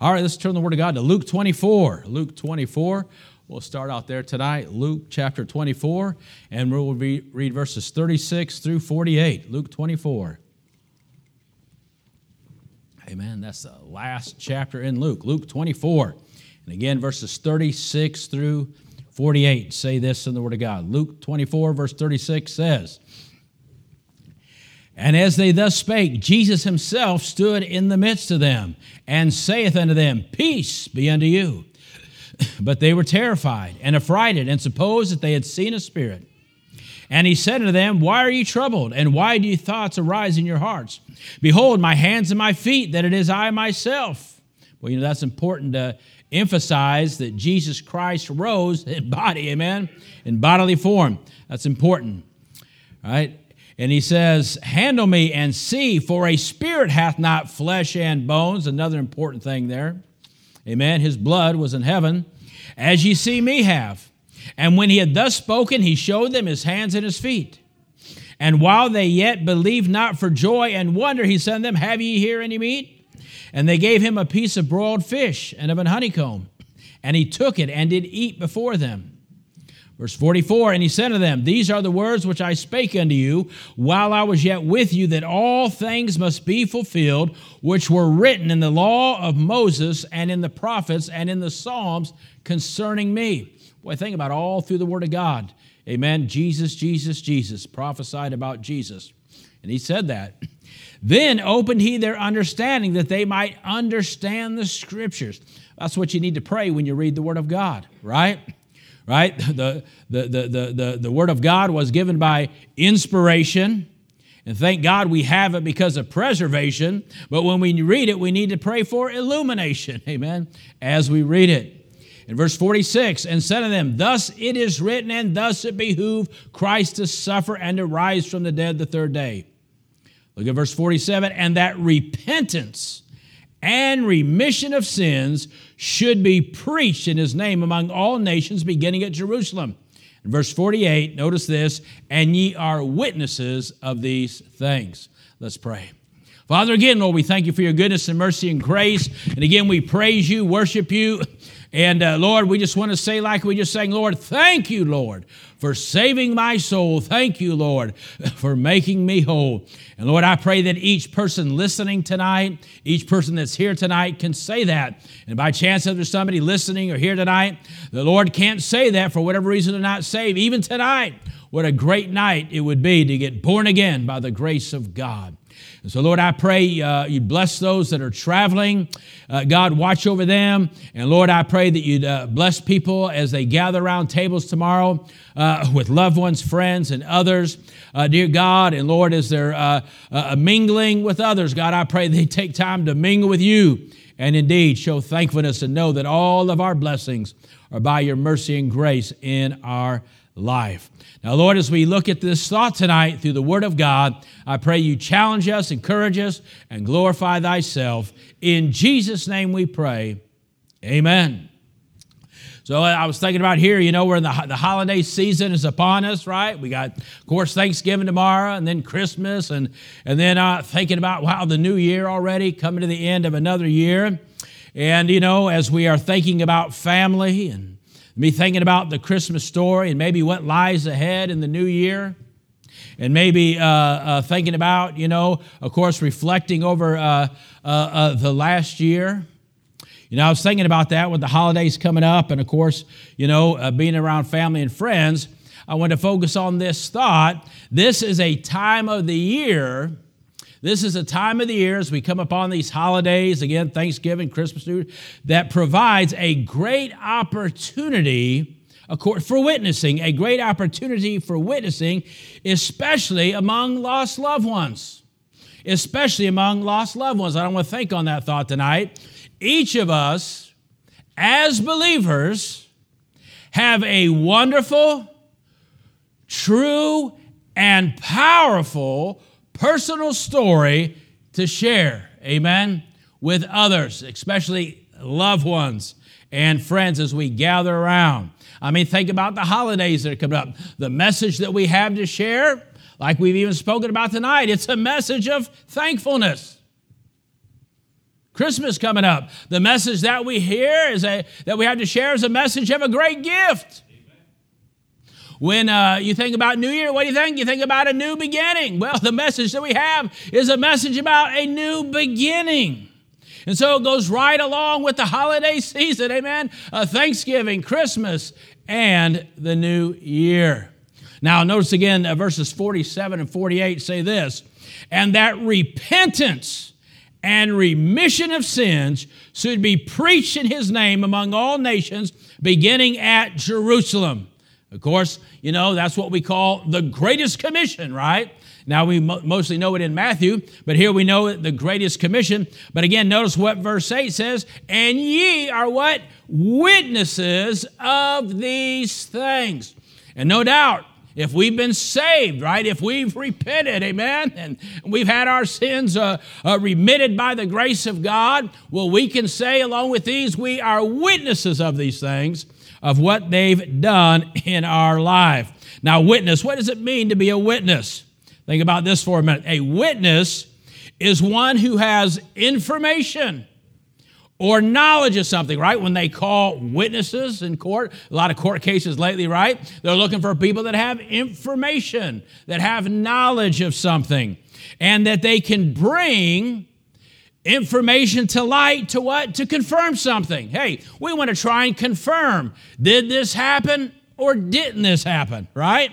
All right, let's turn the Word of God to Luke 24. Luke 24. We'll start out there tonight, Luke chapter 24, and we'll read verses 36 through 48. Luke 24. Amen. That's the last chapter in Luke, Luke 24. And again, verses 36 through 48 say this in the Word of God. Luke 24, verse 36 says, And as they thus spake, Jesus himself stood in the midst of them, and saith unto them, Peace be unto you. But they were terrified and affrighted, and supposed that they had seen a spirit. And he said unto them, Why are ye troubled? And why do ye thoughts arise in your hearts? Behold, my hands and my feet, that it is I myself. Well, you know, that's important to emphasize that Jesus Christ rose in body, amen, in bodily form. That's important, right? And he says, Handle me and see, for a spirit hath not flesh and bones. Another important thing there. Amen. His blood was in heaven, as ye see me have. And when he had thus spoken, he showed them his hands and his feet. And while they yet believed not for joy and wonder, he said to them, Have ye here any meat? And they gave him a piece of broiled fish and of an honeycomb. And he took it and did eat before them. Verse 44 And he said to them, These are the words which I spake unto you while I was yet with you, that all things must be fulfilled, which were written in the law of Moses and in the prophets and in the Psalms concerning me. Boy, think about all through the Word of God. Amen. Jesus, Jesus, Jesus, prophesied about Jesus. And he said that. Then opened he their understanding that they might understand the scriptures. That's what you need to pray when you read the Word of God, right? Right? The, the, the, the, the, Word of God was given by inspiration. And thank God we have it because of preservation. But when we read it, we need to pray for illumination. Amen. As we read it. In verse 46, and said to them, Thus it is written, and thus it behooved Christ to suffer and to rise from the dead the third day Look at verse 47 and that repentance and remission of sins should be preached in his name among all nations, beginning at Jerusalem. In verse 48, notice this, and ye are witnesses of these things. Let's pray. Father, again, Lord, we thank you for your goodness and mercy and grace. And again, we praise you, worship you. And uh, Lord, we just want to say, like we just sang, Lord, thank you, Lord, for saving my soul. Thank you, Lord, for making me whole. And Lord, I pray that each person listening tonight, each person that's here tonight can say that. And by chance, if there's somebody listening or here tonight, the Lord can't say that for whatever reason they're not saved, even tonight, what a great night it would be to get born again by the grace of God. And so, Lord, I pray uh, you bless those that are traveling. Uh, God, watch over them. And Lord, I pray that you'd uh, bless people as they gather around tables tomorrow uh, with loved ones, friends, and others. Uh, dear God, and Lord, as they're uh, mingling with others, God, I pray they take time to mingle with you and indeed show thankfulness and know that all of our blessings are by your mercy and grace in our life. Now, Lord, as we look at this thought tonight through the Word of God, I pray you challenge us, encourage us, and glorify thyself. In Jesus' name we pray. Amen. So I was thinking about here, you know, where the, the holiday season is upon us, right? We got, of course, Thanksgiving tomorrow and then Christmas, and, and then uh, thinking about, wow, the new year already, coming to the end of another year. And, you know, as we are thinking about family and me thinking about the Christmas story and maybe what lies ahead in the new year. And maybe uh, uh, thinking about, you know, of course, reflecting over uh, uh, uh, the last year. You know, I was thinking about that with the holidays coming up, and of course, you know, uh, being around family and friends. I want to focus on this thought. This is a time of the year this is a time of the year as we come upon these holidays, again, Thanksgiving, Christmas, that provides a great opportunity for witnessing, a great opportunity for witnessing, especially among lost loved ones. Especially among lost loved ones. I don't want to think on that thought tonight. Each of us, as believers, have a wonderful, true, and powerful personal story to share, amen, with others, especially loved ones and friends as we gather around. I mean, think about the holidays that are coming up. The message that we have to share, like we've even spoken about tonight, it's a message of thankfulness. Christmas coming up. The message that we hear is a, that we have to share is a message of a great gift. When uh, you think about New Year, what do you think? You think about a new beginning. Well, the message that we have is a message about a new beginning. And so it goes right along with the holiday season, amen? Uh, Thanksgiving, Christmas, and the new year. Now, notice again uh, verses 47 and 48 say this and that repentance and remission of sins should be preached in his name among all nations, beginning at Jerusalem. Of course, you know, that's what we call the greatest commission, right? Now we mo- mostly know it in Matthew, but here we know it, the greatest commission. But again, notice what verse 8 says, and ye are what? Witnesses of these things. And no doubt, if we've been saved, right? If we've repented, amen, and we've had our sins uh, uh, remitted by the grace of God, well, we can say, along with these, we are witnesses of these things of what they've done in our life. Now, witness, what does it mean to be a witness? Think about this for a minute. A witness is one who has information or knowledge of something, right? When they call witnesses in court, a lot of court cases lately, right? They're looking for people that have information, that have knowledge of something, and that they can bring information to light to what? To confirm something. Hey, we want to try and confirm did this happen or didn't this happen, right?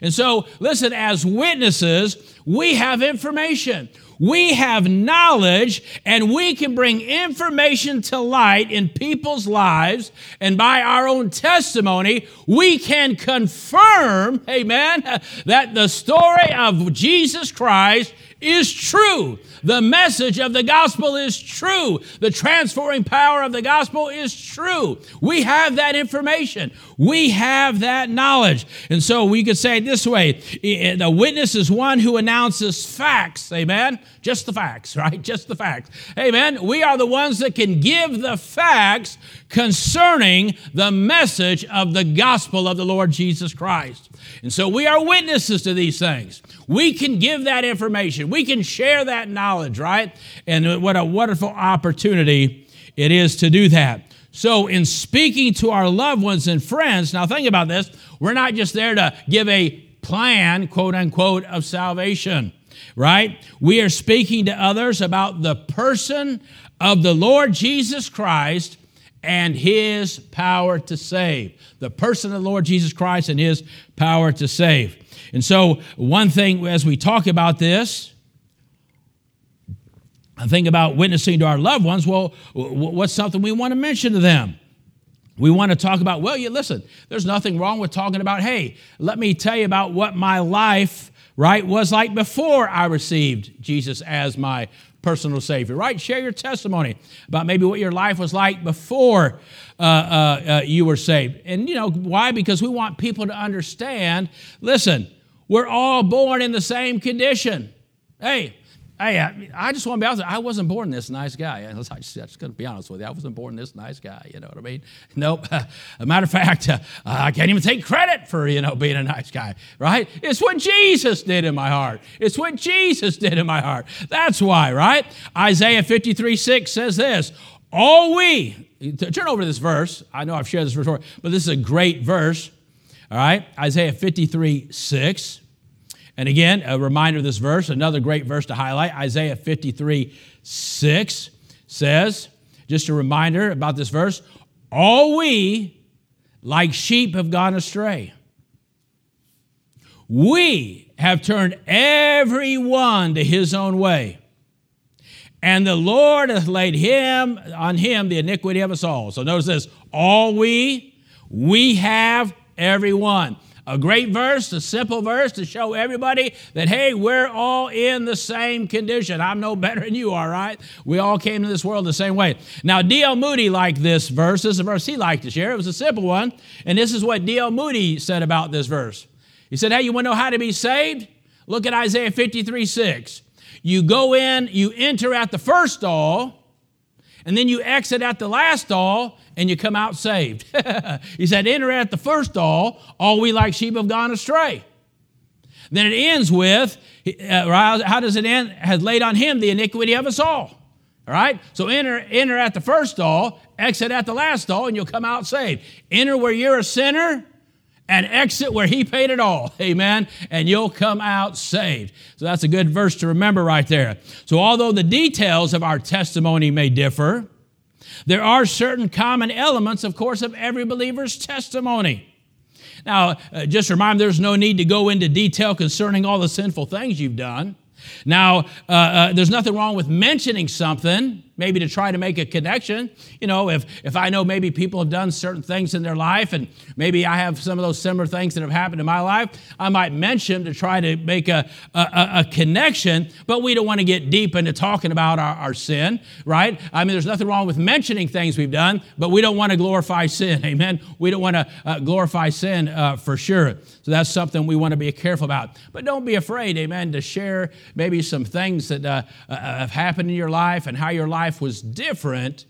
And so, listen, as witnesses, we have information. We have knowledge and we can bring information to light in people's lives. And by our own testimony, we can confirm, amen, that the story of Jesus Christ is true. The message of the gospel is true. The transforming power of the gospel is true. We have that information. We have that knowledge. And so we could say it this way the witness is one who announces facts. Amen? Just the facts, right? Just the facts. Amen? We are the ones that can give the facts concerning the message of the gospel of the Lord Jesus Christ. And so we are witnesses to these things. We can give that information, we can share that knowledge, right? And what a wonderful opportunity it is to do that. So, in speaking to our loved ones and friends, now think about this, we're not just there to give a plan, quote unquote, of salvation, right? We are speaking to others about the person of the Lord Jesus Christ and his power to save. The person of the Lord Jesus Christ and his power to save. And so, one thing as we talk about this, I think about witnessing to our loved ones. Well, what's something we want to mention to them? We want to talk about, well, you listen, there's nothing wrong with talking about, hey, let me tell you about what my life, right, was like before I received Jesus as my personal Savior, right? Share your testimony about maybe what your life was like before uh, uh, uh, you were saved. And you know, why? Because we want people to understand listen, we're all born in the same condition. Hey, Hey, I, I, just want to be honest. I wasn't born this nice guy. I was just, just going to be honest with you. I wasn't born this nice guy. You know what I mean? Nope. a matter of fact, uh, I can't even take credit for you know being a nice guy. Right? It's what Jesus did in my heart. It's what Jesus did in my heart. That's why. Right? Isaiah 53 6 says this: All we turn over to this verse. I know I've shared this before, but this is a great verse. All right, Isaiah 53 6. And again, a reminder of this verse, another great verse to highlight Isaiah 53 6 says, just a reminder about this verse, all we like sheep have gone astray. We have turned every one to his own way. And the Lord hath laid him on him the iniquity of us all. So notice this all we, we have everyone. A great verse, a simple verse to show everybody that, hey, we're all in the same condition. I'm no better than you are, right? We all came to this world the same way. Now, D.L. Moody liked this verse. This is a verse he liked to share. It was a simple one. And this is what D.L. Moody said about this verse. He said, hey, you want to know how to be saved? Look at Isaiah 53 6. You go in, you enter at the first stall, and then you exit at the last stall, and you come out saved. he said, Enter at the first stall, all we like sheep have gone astray. Then it ends with, uh, how does it end? Has laid on him the iniquity of us all. All right? So enter, enter at the first stall, exit at the last stall, and you'll come out saved. Enter where you're a sinner, and exit where he paid it all. Amen. And you'll come out saved. So that's a good verse to remember right there. So, although the details of our testimony may differ, there are certain common elements, of course, of every believer's testimony. Now, uh, just remember there's no need to go into detail concerning all the sinful things you've done. Now, uh, uh, there's nothing wrong with mentioning something maybe to try to make a connection. You know, if, if I know maybe people have done certain things in their life and maybe I have some of those similar things that have happened in my life, I might mention to try to make a, a, a connection, but we don't want to get deep into talking about our, our sin, right? I mean, there's nothing wrong with mentioning things we've done, but we don't want to glorify sin, amen? We don't want to uh, glorify sin uh, for sure. So that's something we want to be careful about. But don't be afraid, amen, to share maybe some things that uh, uh have happened in your life and how your life life was different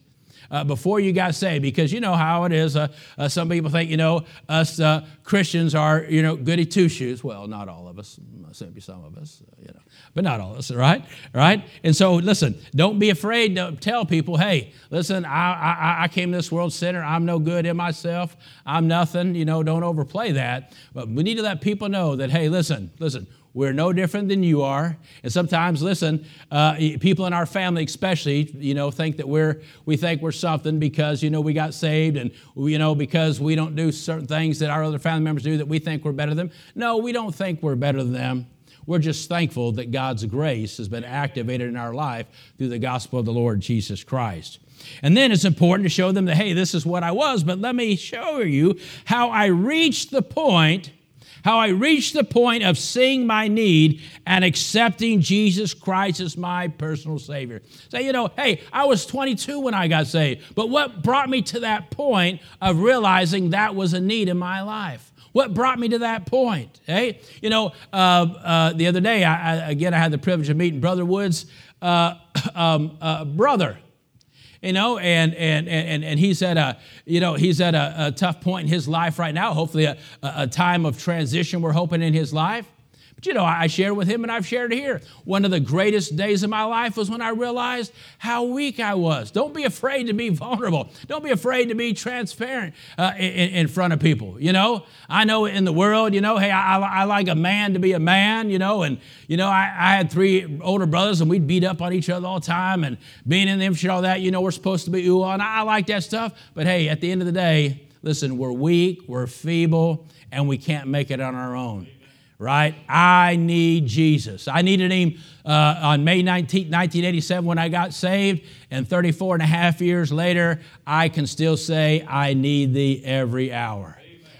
uh, before you got saved because you know how it is. Uh, uh, some people think, you know, us uh, Christians are, you know, goody two shoes. Well, not all of us, maybe some of us, uh, you know, but not all of us, right? Right? And so, listen, don't be afraid to tell people, hey, listen, I, I, I came to this world sinner. I'm no good in myself. I'm nothing. You know, don't overplay that. But we need to let people know that, hey, listen, listen, we're no different than you are. And sometimes, listen, uh, people in our family, especially, you know, think that we're we think we're something because you know we got saved, and you know because we don't do certain things that our other family members do that we think we're better than them. No, we don't think we're better than them. We're just thankful that God's grace has been activated in our life through the gospel of the Lord Jesus Christ. And then it's important to show them that, hey, this is what I was, but let me show you how I reached the point how I reached the point of seeing my need and accepting Jesus Christ as my personal Savior. Say, you know, hey, I was 22 when I got saved, but what brought me to that point of realizing that was a need in my life? What brought me to that point? Hey, you know, uh, uh, the other day, I, I, again, I had the privilege of meeting Brother Woods' uh, um, uh, brother you know, and and and and he's at a you know he's at a, a tough point in his life right now. Hopefully, a, a time of transition. We're hoping in his life. But you know, I shared with him and I've shared here. One of the greatest days of my life was when I realized how weak I was. Don't be afraid to be vulnerable. Don't be afraid to be transparent uh, in, in, front of people. You know, I know in the world, you know, hey, I, I like a man to be a man, you know, and, you know, I, I, had three older brothers and we'd beat up on each other all the time and being in the infantry, all that, you know, we're supposed to be ooh, and I like that stuff. But hey, at the end of the day, listen, we're weak, we're feeble, and we can't make it on our own right? I need Jesus. I needed him uh, on May 19, 1987 when I got saved, and 34 and a half years later, I can still say, I need thee every hour.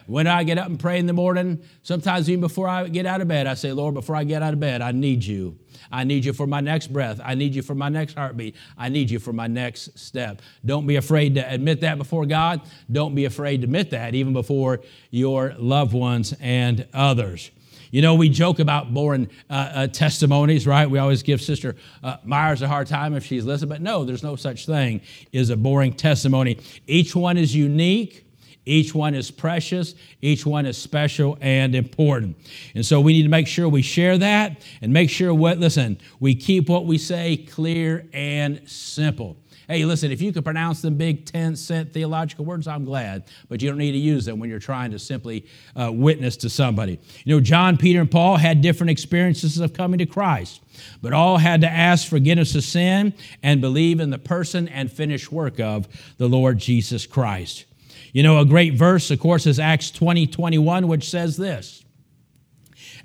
When I get up and pray in the morning, sometimes even before I get out of bed, I say, Lord, before I get out of bed, I need you. I need you for my next breath. I need you for my next heartbeat. I need you for my next step. Don't be afraid to admit that before God. Don't be afraid to admit that even before your loved ones and others. You know, we joke about boring uh, uh, testimonies, right? We always give Sister uh, Myers a hard time if she's listening, but no, there's no such thing as a boring testimony. Each one is unique. Each one is precious. Each one is special and important. And so we need to make sure we share that and make sure what, listen, we keep what we say clear and simple. Hey, listen, if you can pronounce them big 10 cent theological words, I'm glad, but you don't need to use them when you're trying to simply uh, witness to somebody. You know, John, Peter, and Paul had different experiences of coming to Christ, but all had to ask forgiveness of sin and believe in the person and finished work of the Lord Jesus Christ. You know, a great verse, of course, is Acts 20 21, which says this.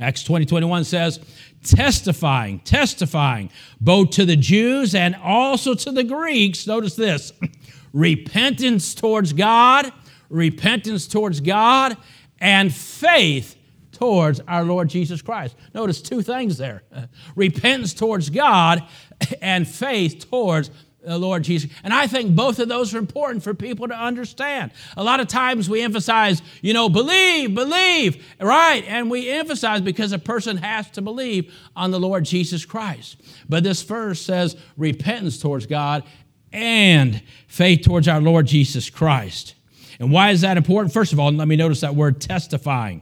Acts 20 21 says, testifying, testifying, both to the Jews and also to the Greeks. Notice this repentance towards God, repentance towards God, and faith towards our Lord Jesus Christ. Notice two things there repentance towards God and faith towards the Lord Jesus. And I think both of those are important for people to understand. A lot of times we emphasize, you know, believe, believe, right? And we emphasize because a person has to believe on the Lord Jesus Christ. But this verse says repentance towards God and faith towards our Lord Jesus Christ. And why is that important? First of all, let me notice that word testifying.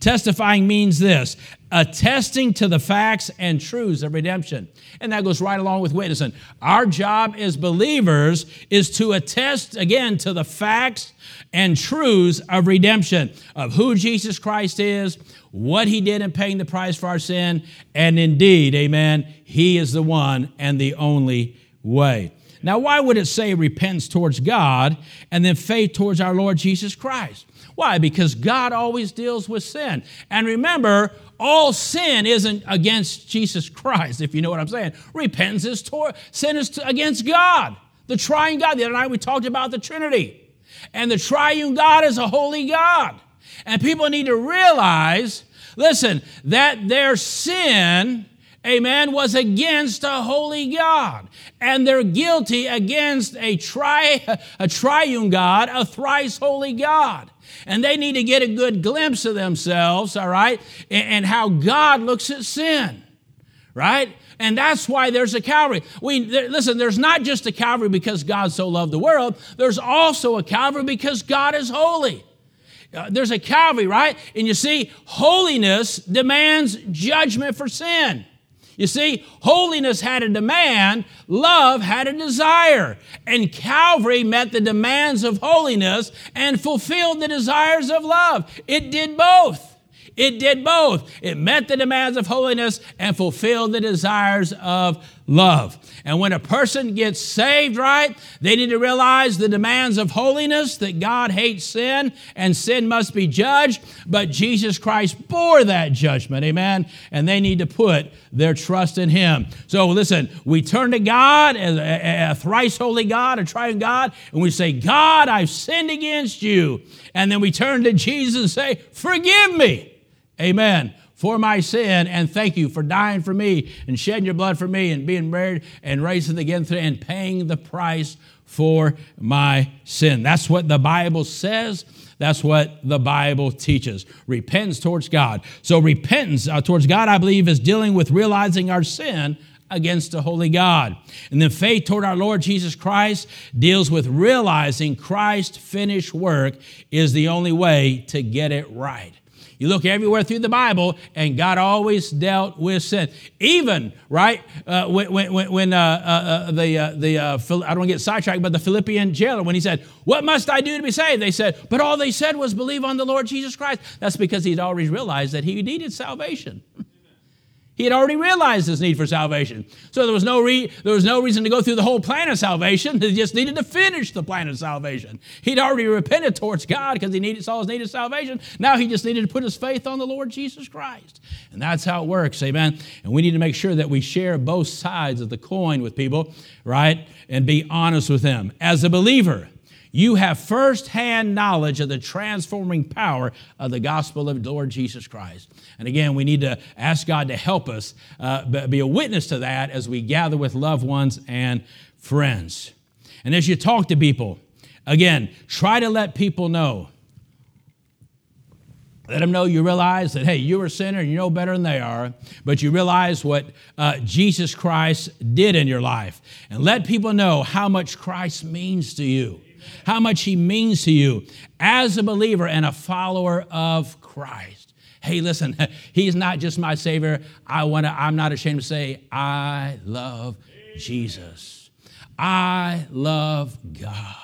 Testifying means this attesting to the facts and truths of redemption. And that goes right along with witnessing. Our job as believers is to attest again to the facts and truths of redemption, of who Jesus Christ is, what he did in paying the price for our sin, and indeed, amen, he is the one and the only way. Now, why would it say repentance towards God and then faith towards our Lord Jesus Christ? Why? Because God always deals with sin. And remember, all sin isn't against Jesus Christ, if you know what I'm saying. Repentance is toward, sin is against God, the triune God. The other night we talked about the Trinity. And the triune God is a holy God. And people need to realize, listen, that their sin amen, was against a holy God. And they're guilty against a, tri, a triune God, a thrice holy God. And they need to get a good glimpse of themselves, all right, and, how God looks at sin, right? And that's why there's a Calvary. We there, listen. There's not just a Calvary because God so loved the world. There's also a Calvary because God is holy. Uh, there's a Calvary, right? And you see, holiness demands judgment for sin. You see, holiness had a demand, love had a desire. And Calvary met the demands of holiness and fulfilled the desires of love. It did both. It did both. It met the demands of holiness and fulfilled the desires of love. And when a person gets saved, right, they need to realize the demands of holiness, that God hates sin and sin must be judged, but Jesus Christ bore that judgment, amen? And they need to put their trust in Him. So listen, we turn to God, a, thrice holy God, a triune God, and we say, God, I've sinned against you. And then we turn to Jesus and say, Forgive me. Amen. For my sin, and thank you for dying for me and shedding your blood for me and being buried and raising again through and paying the price for my sin. That's what the Bible says. That's what the Bible teaches. Repentance towards God. So, repentance uh, towards God, I believe, is dealing with realizing our sin against a holy God. And then faith toward our Lord Jesus Christ deals with realizing Christ's finished work is the only way to get it right. You look everywhere through the Bible, and God always dealt with sin. Even, right, uh, when, when, when uh, uh, uh the, uh, the uh, I don't want to get sidetracked, but the Philippian jailer, when he said, What must I do to be saved? They said, But all they said was believe on the Lord Jesus Christ. That's because he'd already realized that he needed salvation. He had already realized his need for salvation. So there was, no re- there was no reason to go through the whole plan of salvation. He just needed to finish the plan of salvation. He'd already repented towards God because he needed, saw his need of salvation. Now he just needed to put his faith on the Lord Jesus Christ. And that's how it works, amen? And we need to make sure that we share both sides of the coin with people, right? And be honest with them. As a believer, you have firsthand knowledge of the transforming power of the gospel of Lord Jesus Christ. And again, we need to ask God to help us uh, be a witness to that as we gather with loved ones and friends. And as you talk to people, again, try to let people know. Let them know you realize that, hey, you're a sinner and you know better than they are, but you realize what uh, Jesus Christ did in your life. And let people know how much Christ means to you how much He means to you as a believer and a follower of Christ. Hey, listen, He's not just my Savior. I want to, I'm not ashamed to say, I love Jesus. I love God.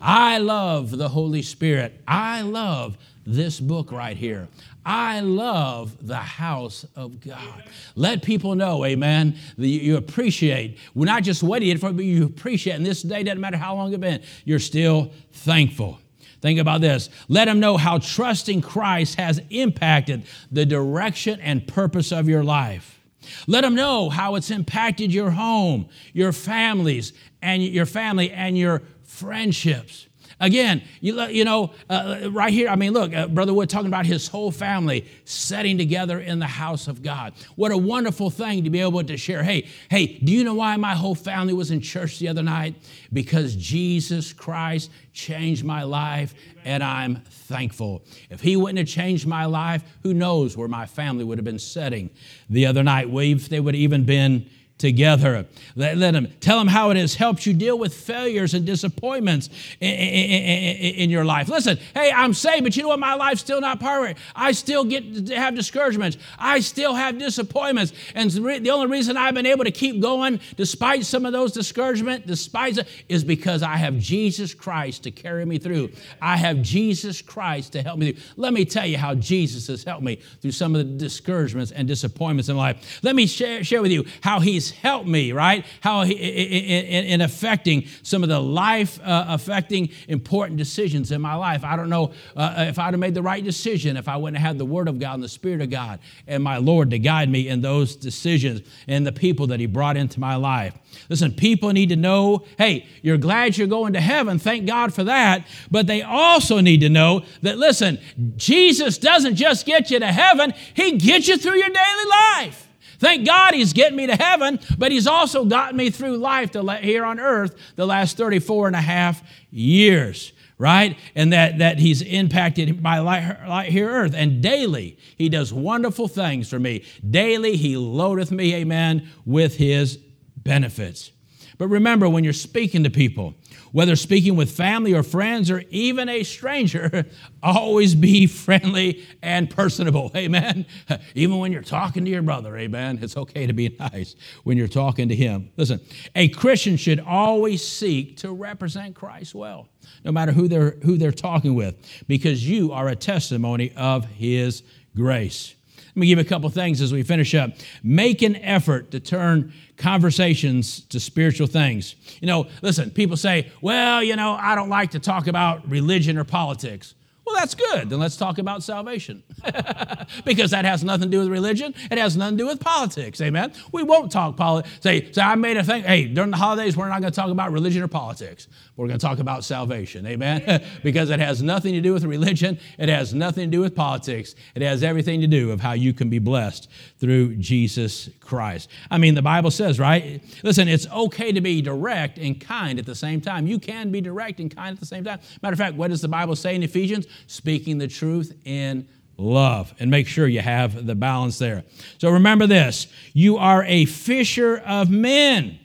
I love the Holy Spirit. I love this book right here. I love the house of God. Let people know, amen, that you appreciate. We're not just waiting for, but you appreciate. And this day doesn't matter how long it's been, you're still thankful. Think about this. Let them know how trusting Christ has impacted the direction and purpose of your life. Let them know how it's impacted your home, your families, and your family and your friendships. Again, you, you know, uh, right here, I mean, look, uh, Brother Wood talking about his whole family setting together in the house of God. What a wonderful thing to be able to share. Hey, hey, do you know why my whole family was in church the other night? Because Jesus Christ changed my life, and I'm thankful. If he wouldn't have changed my life, who knows where my family would have been sitting the other night? If they would have even been together. Let, let them tell them how it has helped you deal with failures and disappointments in, in, in, your life. Listen, hey, I'm saved, but you know what? My life's still not perfect. I still get to have discouragements. I still have disappointments. And the only reason I've been able to keep going despite some of those discouragements, despite is because I have Jesus Christ to carry me through. I have Jesus Christ to help me through. Let me tell you how Jesus has helped me through some of the discouragements and disappointments in life. Let me share, share with you how he's helped me, right? How he, in, in affecting some of the life uh, affecting important decisions in my life. I don't know uh, if I'd have made the right decision if I wouldn't have had the Word of God and the Spirit of God and my Lord to guide me in those decisions and the people that He brought into my life. Listen, people need to know hey, you're glad you're going to heaven. Thank God for that. But they also need to know that, listen, Jesus doesn't just get you to heaven, He gets you through your daily life. Thank God he's getting me to heaven, but he's also gotten me through life to here on earth the last 34 and a half years, right? And that, that he's impacted my life here earth. And daily he does wonderful things for me. Daily he loadeth me, amen, with his benefits. But remember, when you're speaking to people, whether speaking with family or friends or even a stranger, always be friendly and personable. Amen. Even when you're talking to your brother, amen. It's okay to be nice when you're talking to him. Listen, a Christian should always seek to represent Christ well, no matter who they're who they're talking with, because you are a testimony of his grace. Let me give you a couple things as we finish up. Make an effort to turn conversations to spiritual things. You know, listen, people say, well, you know, I don't like to talk about religion or politics. Well, that's good. Then let's talk about salvation. because that has nothing to do with religion. It has nothing to do with politics. Amen. We won't talk politics. Say, say, I made a thing. Hey, during the holidays, we're not going to talk about religion or politics. We're going to talk about salvation. Amen. because it has nothing to do with religion. It has nothing to do with politics. It has everything to do with how you can be blessed through Jesus Christ. I mean, the Bible says, right? Listen, it's okay to be direct and kind at the same time. You can be direct and kind at the same time. Matter of fact, what does the Bible say in Ephesians? Speaking the truth in love. And make sure you have the balance there. So remember this you are a fisher of men.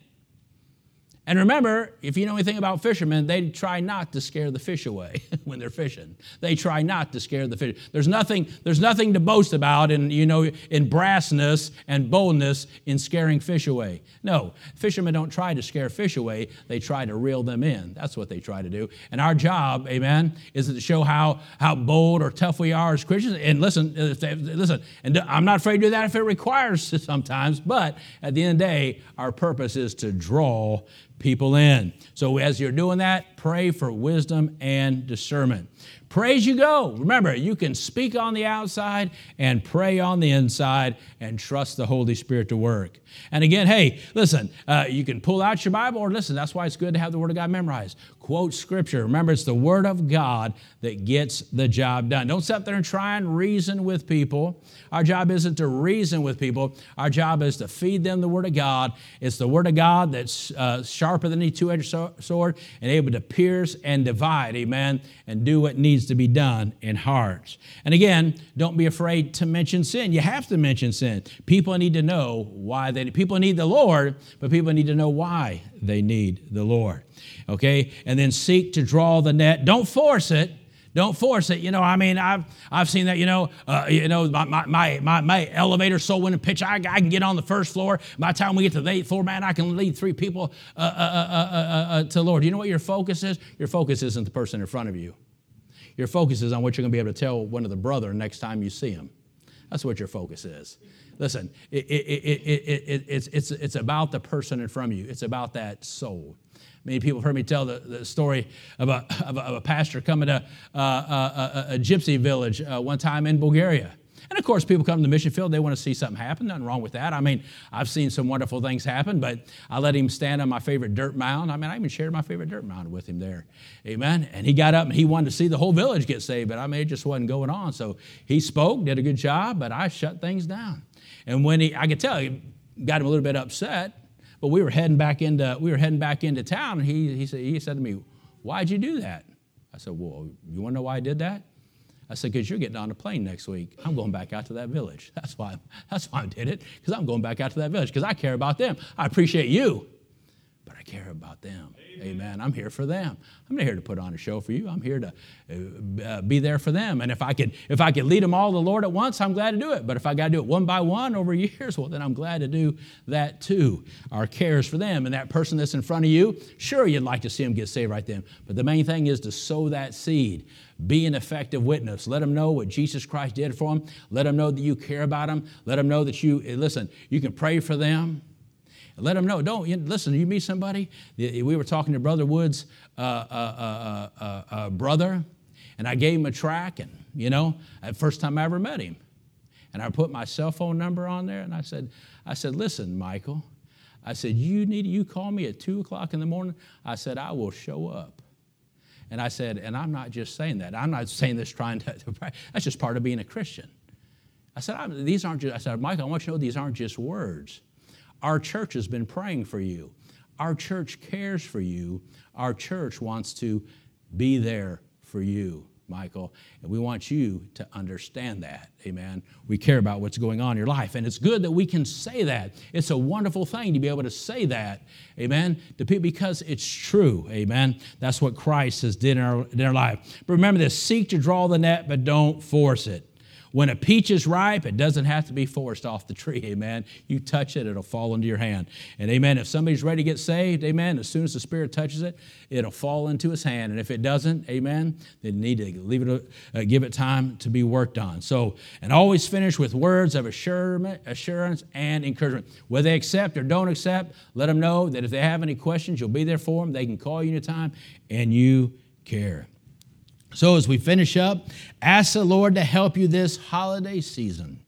And remember, if you know anything about fishermen, they try not to scare the fish away when they're fishing. They try not to scare the fish. There's nothing, there's nothing to boast about in, you know, in brassness and boldness in scaring fish away. No, fishermen don't try to scare fish away. They try to reel them in. That's what they try to do. And our job, amen, is to show how, how bold or tough we are as Christians. And listen, listen, and I'm not afraid to do that if it requires sometimes, but at the end of the day, our purpose is to draw people in. So as you're doing that, pray for wisdom and discernment. Pray as you go. Remember, you can speak on the outside and pray on the inside and trust the Holy Spirit to work. And again, hey, listen, uh, you can pull out your Bible or listen. That's why it's good to have the Word of God memorized. Quote Scripture. Remember, it's the Word of God that gets the job done. Don't sit there and try and reason with people. Our job isn't to reason with people. Our job is to feed them the Word of God. It's the Word of God that's uh, sharper than any two-edged sword and able to pierce and divide. Amen. And do what needs to be done in hearts. And again, don't be afraid to mention sin. You have to mention sin. People need to know why they people need the Lord, but people need to know why they need the Lord. Okay? And then seek to draw the net. Don't force it. Don't force it. You know, I mean, I've I've seen that. You know, uh, you know, my my my, my elevator so when a pitch, I, I can get on the first floor. By the time we get to the eighth floor, man, I can lead three people uh, uh, uh, uh to the Lord. You know what your focus is? Your focus isn't the person in front of you. Your focus is on what you're going to be able to tell one of the brother next time you see him. That's what your focus is. Listen, it, it, it, it's, it's, it's about the person in front of you, it's about that soul. Many people have heard me tell the, the story of a, of, a, of a pastor coming to uh, a, a, a, gypsy village uh, one time in Bulgaria. And of course, people come to the mission field, they want to see something happen. Nothing wrong with that. I mean, I've seen some wonderful things happen, but I let him stand on my favorite dirt mound. I mean, I even shared my favorite dirt mound with him there. Amen. And he got up and he wanted to see the whole village get saved, but I mean, it just wasn't going on. So he spoke, did a good job, but I shut things down. And when he, I could tell, he got him a little bit upset. But we were heading back into we were heading back into town, and he he said he said to me, "Why'd you do that?" I said, "Well, you want to know why I did that?" I said, because you're getting on a plane next week. I'm going back out to that village. That's why, that's why I did it, because I'm going back out to that village, because I care about them. I appreciate you, but I care about them. Amen. Amen. I'm here for them. I'm not here to put on a show for you. I'm here to uh, be there for them. And if I could, if I could lead them all the Lord at once, I'm glad to do it. But if I got to do it one by one over years, well, then I'm glad to do that too. Our cares for them and that person that's in front of you. Sure, you'd like to see them get saved right then, but the main thing is to sow that seed. Be an effective witness. Let them know what Jesus Christ did for them. Let them know that you care about them. Let them know that you listen. You can pray for them. Let them know. Don't you, listen. You meet somebody. We were talking to Brother Woods' uh, uh, uh, uh, brother, and I gave him a track, and you know, first time I ever met him, and I put my cell phone number on there, and I said, I said, listen, Michael, I said, you need you call me at two o'clock in the morning. I said, I will show up. And I said, and I'm not just saying that. I'm not saying this trying to. That's just part of being a Christian. I said, these aren't just. I said, Michael, I want you to know these aren't just words. Our church has been praying for you. Our church cares for you. Our church wants to be there for you, Michael. And we want you to understand that. Amen. We care about what's going on in your life. And it's good that we can say that. It's a wonderful thing to be able to say that. Amen. To people because it's true. Amen. That's what Christ has did in our, in our life. But remember this seek to draw the net, but don't force it. When a peach is ripe, it doesn't have to be forced off the tree, amen. You touch it, it'll fall into your hand. And amen, if somebody's ready to get saved, amen, as soon as the Spirit touches it, it'll fall into his hand. And if it doesn't, amen, they need to leave it, uh, give it time to be worked on. So, and always finish with words of assurance and encouragement. Whether they accept or don't accept, let them know that if they have any questions, you'll be there for them. They can call you anytime, and you care. So, as we finish up, ask the Lord to help you this holiday season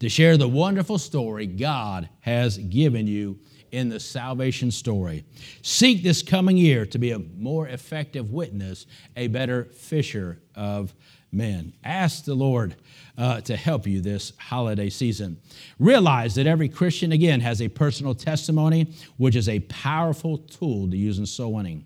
to share the wonderful story God has given you in the salvation story. Seek this coming year to be a more effective witness, a better fisher of men. Ask the Lord uh, to help you this holiday season. Realize that every Christian, again, has a personal testimony, which is a powerful tool to use in soul winning.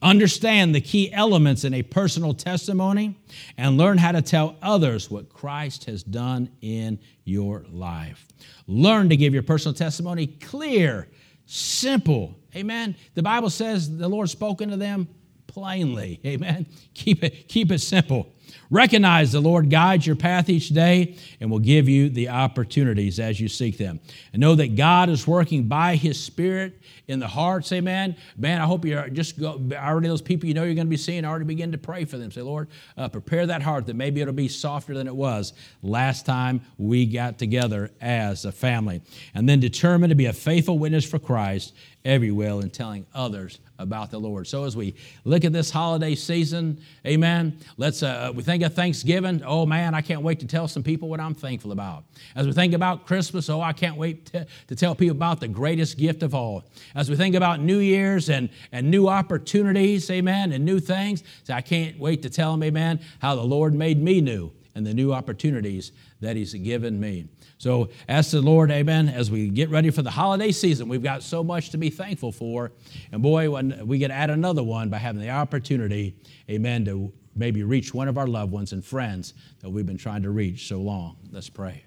Understand the key elements in a personal testimony and learn how to tell others what Christ has done in your life. Learn to give your personal testimony clear, simple. Amen. The Bible says the Lord spoke to them plainly. Amen. Keep it, keep it simple. Recognize the Lord guides your path each day and will give you the opportunities as you seek them. And know that God is working by His Spirit in the hearts. Amen. Man, I hope you're just go, already those people you know you're going to be seeing, already begin to pray for them. Say, Lord, uh, prepare that heart that maybe it'll be softer than it was last time we got together as a family. And then determine to be a faithful witness for Christ everywhere and telling others about the Lord. So as we look at this holiday season, amen, let's, uh, we think of Thanksgiving, oh man, I can't wait to tell some people what I'm thankful about. As we think about Christmas, oh, I can't wait to, to tell people about the greatest gift of all. As we think about New Year's and, and new opportunities, amen, and new things, so I can't wait to tell them, amen, how the Lord made me new and the new opportunities that He's given me. So ask the Lord, amen, as we get ready for the holiday season. We've got so much to be thankful for. And boy, when we get add another one by having the opportunity, amen, to maybe reach one of our loved ones and friends that we've been trying to reach so long. Let's pray.